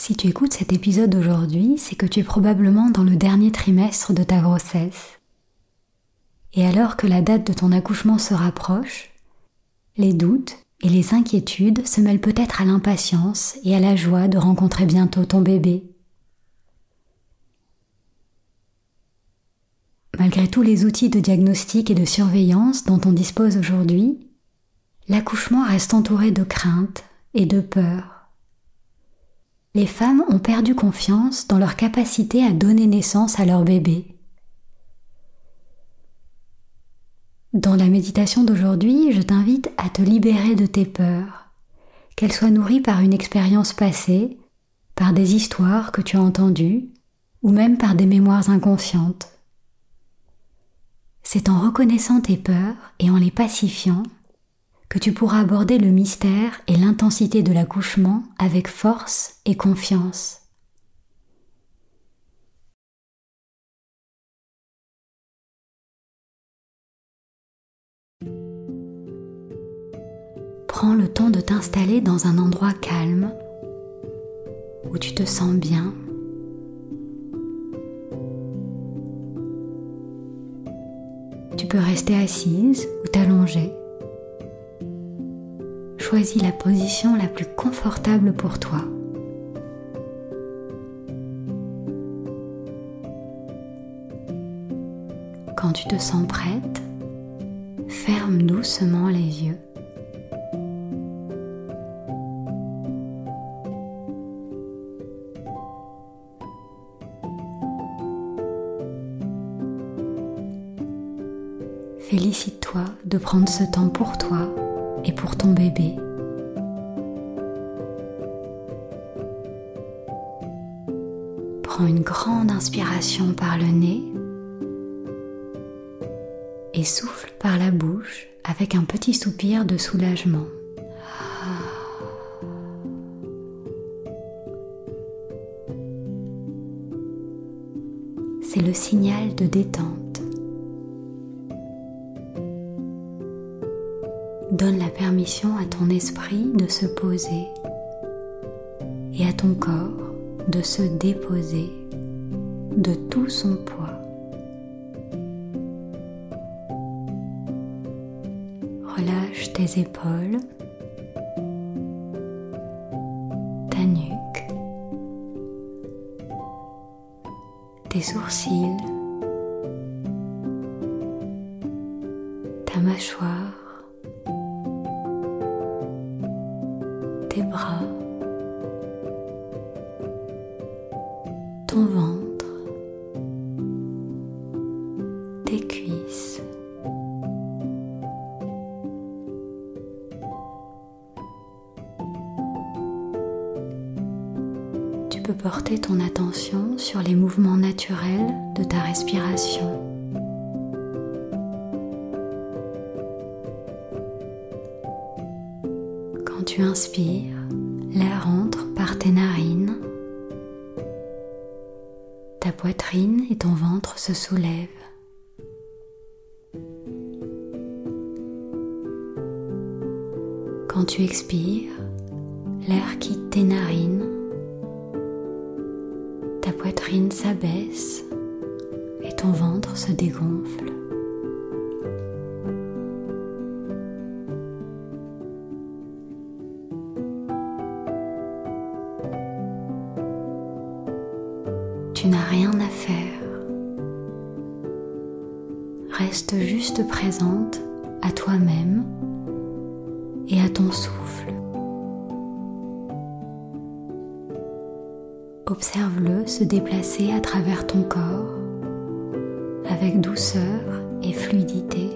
Si tu écoutes cet épisode aujourd'hui, c'est que tu es probablement dans le dernier trimestre de ta grossesse. Et alors que la date de ton accouchement se rapproche, les doutes et les inquiétudes se mêlent peut-être à l'impatience et à la joie de rencontrer bientôt ton bébé Malgré tous les outils de diagnostic et de surveillance dont on dispose aujourd'hui, l'accouchement reste entouré de craintes et de peurs. Les femmes ont perdu confiance dans leur capacité à donner naissance à leur bébé. Dans la méditation d'aujourd'hui, je t'invite à te libérer de tes peurs, qu'elles soient nourries par une expérience passée, par des histoires que tu as entendues, ou même par des mémoires inconscientes. C'est en reconnaissant tes peurs et en les pacifiant que tu pourras aborder le mystère et l'intensité de l'accouchement avec force et confiance. Prends le temps de t'installer dans un endroit calme où tu te sens bien Tu peux rester assise ou t'allonger. Choisis la position la plus confortable pour toi. Quand tu te sens prête, ferme doucement les yeux. Félicite-toi de prendre ce temps pour toi et pour ton bébé. Prends une grande inspiration par le nez et souffle par la bouche avec un petit soupir de soulagement. C'est le signal de détente. Donne la permission à ton esprit de se poser et à ton corps de se déposer de tout son poids. Relâche tes épaules, ta nuque, tes sourcils, porter ton attention sur les mouvements naturels de ta respiration. tu inspires, l'air entre par tes narines, ta poitrine et ton ventre se soulèvent. Quand tu expires, l'air quitte tes narines, et ton ventre se dégonfle. Tu n'as rien à faire. Reste juste présente à toi-même se déplacer à travers ton corps avec douceur et fluidité.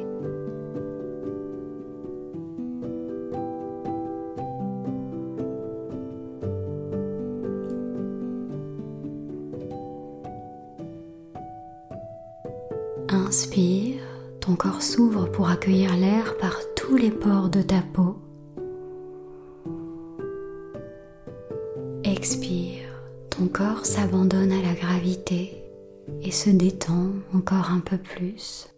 Inspire, ton corps s'ouvre pour accueillir l'air par tous les pores de ta peau. S'abandonne à la gravité et se détend encore un peu plus.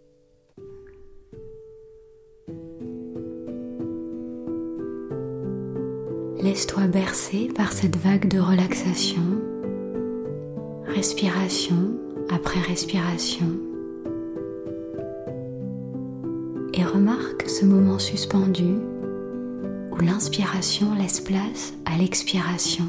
Laisse-toi bercer par cette vague de relaxation, respiration après respiration. et remarque ce moment suspendu où l'inspiration laisse place à l'expiration.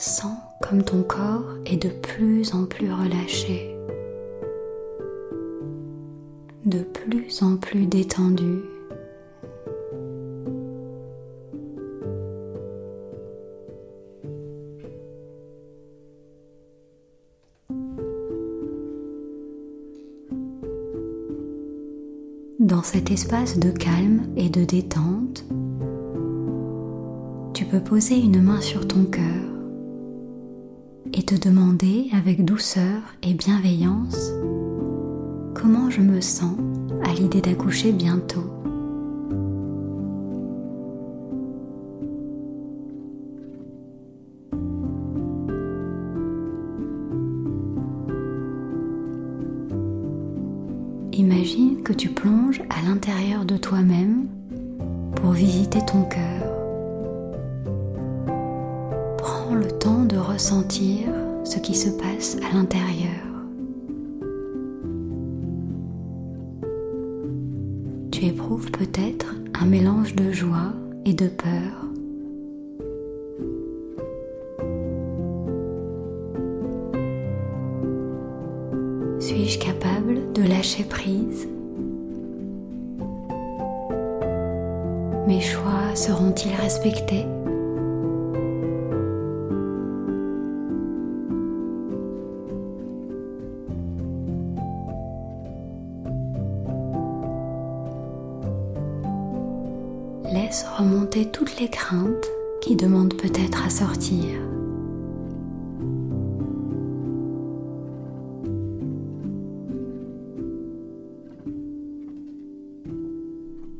Sens comme ton corps est de plus en plus relâché, de plus en plus détendu. Dans cet espace de calme et de détente, tu peux poser une main sur ton cœur te demander avec douceur et bienveillance comment je me sens à l'idée d'accoucher bientôt. Imagine que tu plonges à l'intérieur de toi-même pour visiter ton cœur. De ressentir ce qui se passe à l'intérieur. Tu éprouves peut-être un mélange de joie et de peur. Suis-je capable de lâcher prise? Mes choix seront-ils respectés? Toutes les craintes qui demandent peut-être à sortir.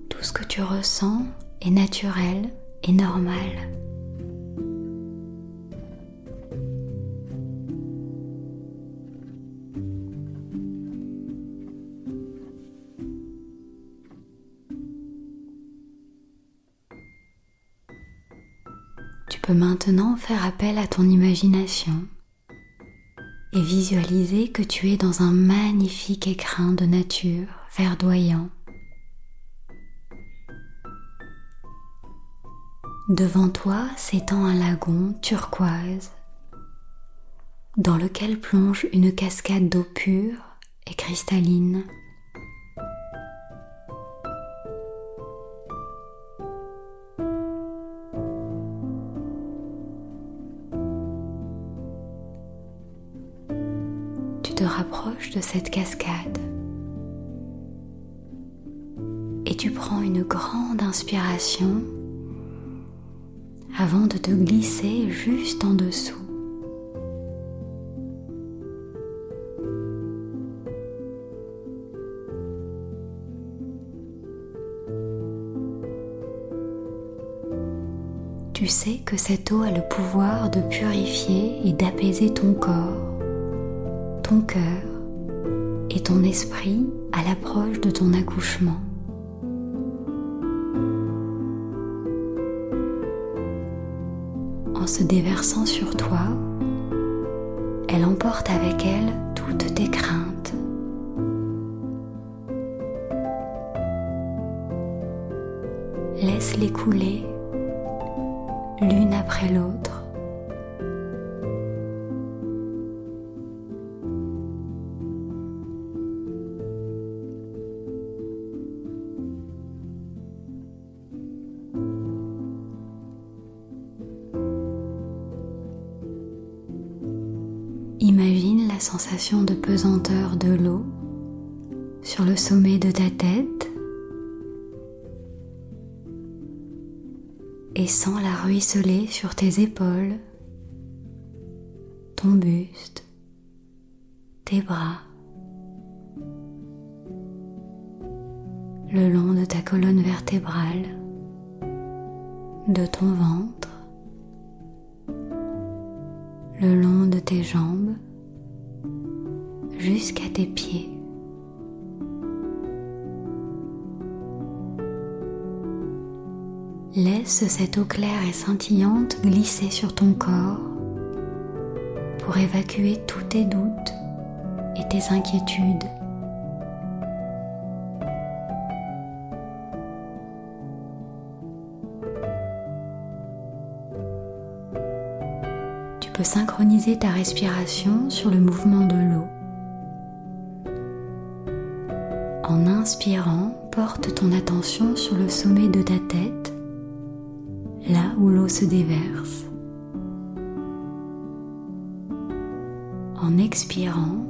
Tout ce que tu ressens est naturel et normal. Maintenant faire appel à ton imagination et visualiser que tu es dans un magnifique écrin de nature verdoyant. Devant toi s'étend un lagon turquoise dans lequel plonge une cascade d'eau pure et cristalline. Rapproches de cette cascade et tu prends une grande inspiration avant de te glisser juste en dessous. Tu sais que cette eau a le pouvoir de purifier et d'apaiser ton corps, ton cœur et ton esprit à l'approche de ton accouchement. En se déversant sur toi, elle emporte avec elle toutes tes craintes. Laisse-les couler l'une après l'autre. Imagine la sensation de pesanteur de l'eau sur le sommet de ta tête et sens la ruisseler sur tes épaules, ton buste, tes bras, le long de ta colonne vertébrale, de ton ventre, le long de tes jambes jusqu'à tes pieds. Laisse cette eau claire et scintillante glisser sur ton corps pour évacuer tous tes doutes et tes inquiétudes. Tu peux synchroniser ta respiration sur le mouvement de l'eau. En inspirant, porte ton attention sur le sommet de ta tête, là où l'eau se déverse. En expirant,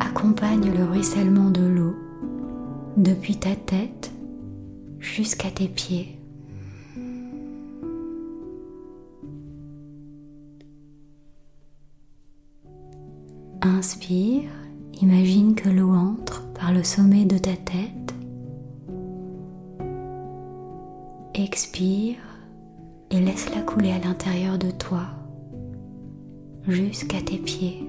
accompagne le ruissellement de l'eau depuis ta tête jusqu'à tes pieds. Inspire, imagine que l'eau entre le sommet de ta tête. Expire et laisse-la couler à l'intérieur de toi jusqu'à tes pieds.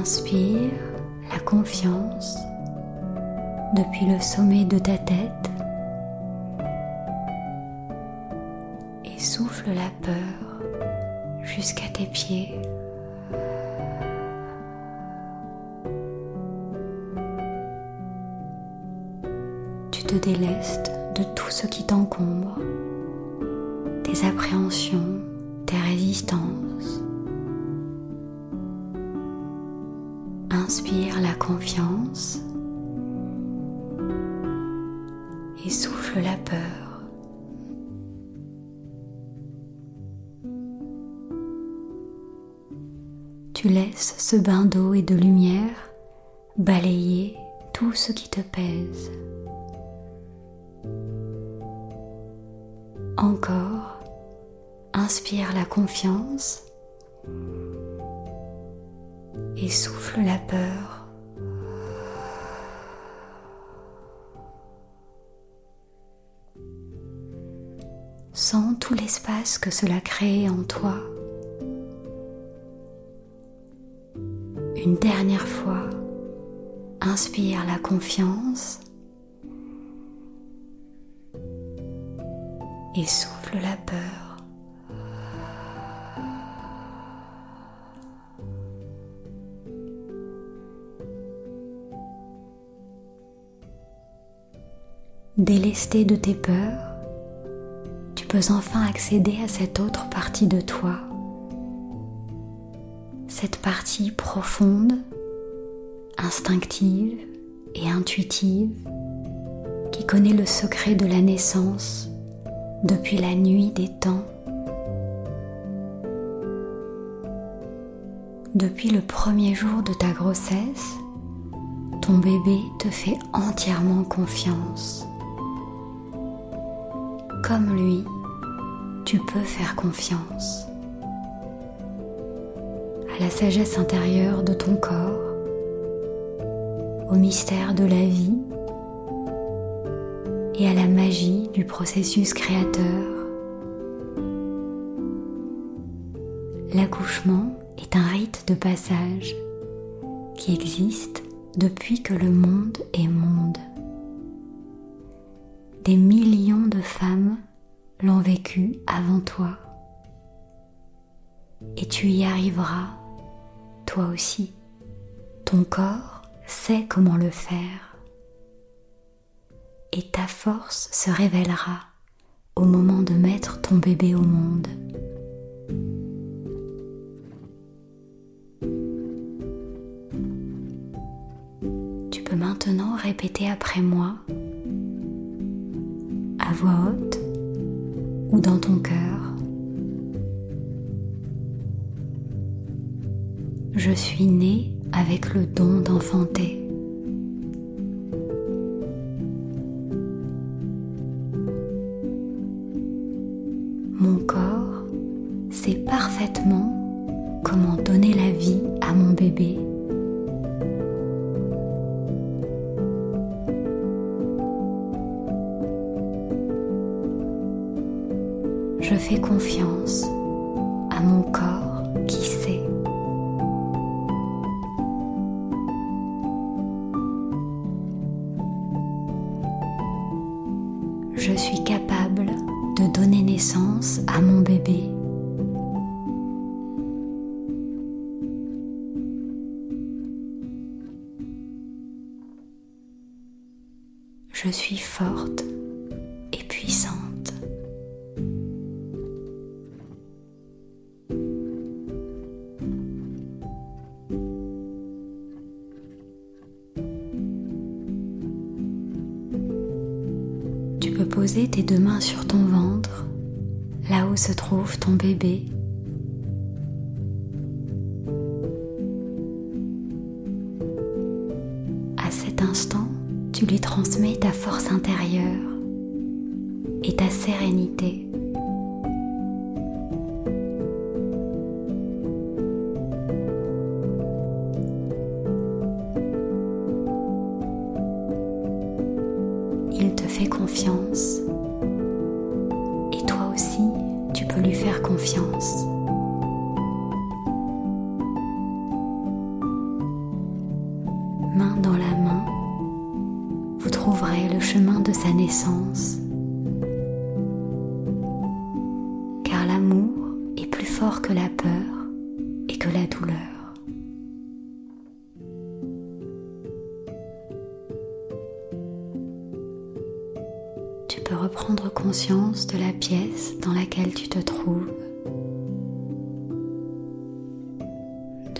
Inspire la confiance depuis le sommet de ta tête souffle la peur jusqu'à tes pieds. Tu te délestes de tout ce qui t'encombre, tes appréhensions, tes résistances. Inspire la confiance et souffle la peur. Tu laisses ce bain d'eau et de lumière balayer tout ce qui te pèse. Encore, inspire la confiance et souffle la peur. Sens tout l'espace que cela crée en toi. Une dernière fois, inspire la confiance et souffle la peur. Délesté de tes peurs, tu peux enfin accéder à cette autre partie de toi, cette partie profonde, instinctive et intuitive qui connaît le secret de la naissance depuis la nuit des temps, depuis le premier jour de ta grossesse, ton bébé te fait entièrement confiance. Comme lui, tu peux faire confiance la sagesse intérieure de ton corps, au mystère de la vie et à la magie du processus créateur. L'accouchement est un rite de passage qui existe depuis que le monde est monde. Des millions de femmes l'ont vécu avant toi. Et tu y arriveras, toi aussi. Ton corps sait comment le faire. Et ta force se révélera au moment de mettre ton bébé au monde. Tu peux maintenant répéter après moi à voix haute ou dans ton cœur. Je suis née avec le don d'enfanter. Mon corps sait parfaitement comment donner la vie à mon bébé. Je fais confiance à mon corps qui sait. Suis forte et puissante. Tu peux poser tes deux mains sur ton ventre, là où se trouve ton bébé. À cet instant, tu lui transmets ta force intérieure et ta sérénité. Il te fait confiance et toi aussi, tu peux lui faire confiance.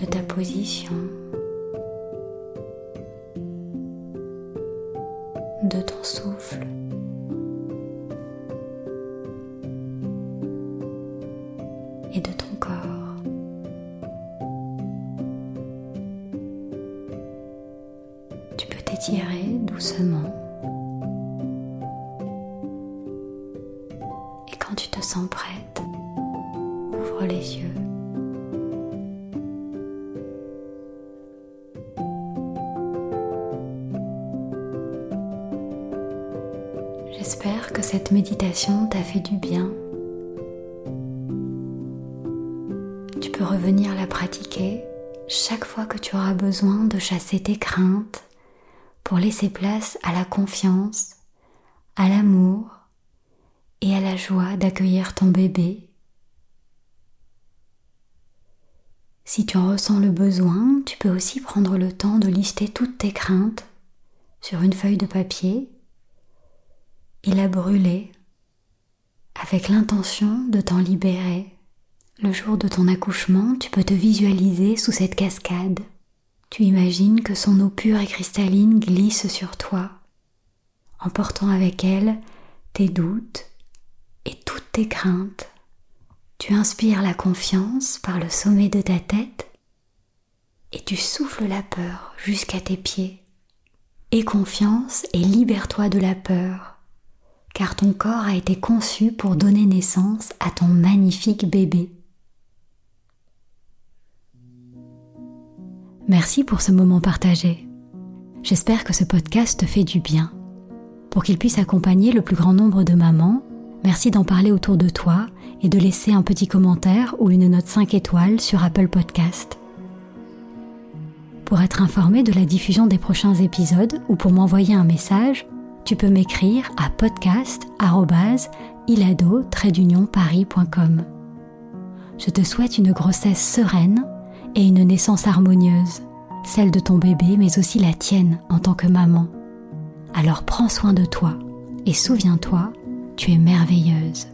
De ta position, J'espère que cette méditation t'a fait du bien. Tu peux revenir la pratiquer chaque fois que tu auras besoin de chasser tes craintes pour laisser place à la confiance, à l'amour et à la joie d'accueillir ton bébé. Si tu en ressens le besoin, tu peux aussi prendre le temps de lister toutes tes craintes sur une feuille de papier et la brûler avec l'intention de t'en libérer. Le jour de ton accouchement, tu peux te visualiser sous cette cascade. Tu imagines que son eau pure et cristalline glisse sur toi, emportant avec elle tes doutes et toutes tes craintes. Tu inspires la confiance par le sommet de ta tête et tu souffles la peur jusqu'à tes pieds. Aie confiance et libère-toi de la peur, car ton corps a été conçu pour donner naissance à ton magnifique bébé. Merci pour ce moment partagé. J'espère que ce podcast te fait du bien. Pour qu'il puisse accompagner le plus grand nombre de mamans, merci d'en parler autour de toi et de laisser un petit commentaire ou une note 5 étoiles sur Apple Podcast. Pour être informé de la diffusion des prochains épisodes ou pour m'envoyer un message, tu peux m'écrire à podcast@ilado-paris.com. Je te souhaite une grossesse sereine et une naissance harmonieuse, celle de ton bébé mais aussi la tienne en tant que maman. Alors prends soin de toi et souviens-toi, tu es merveilleuse.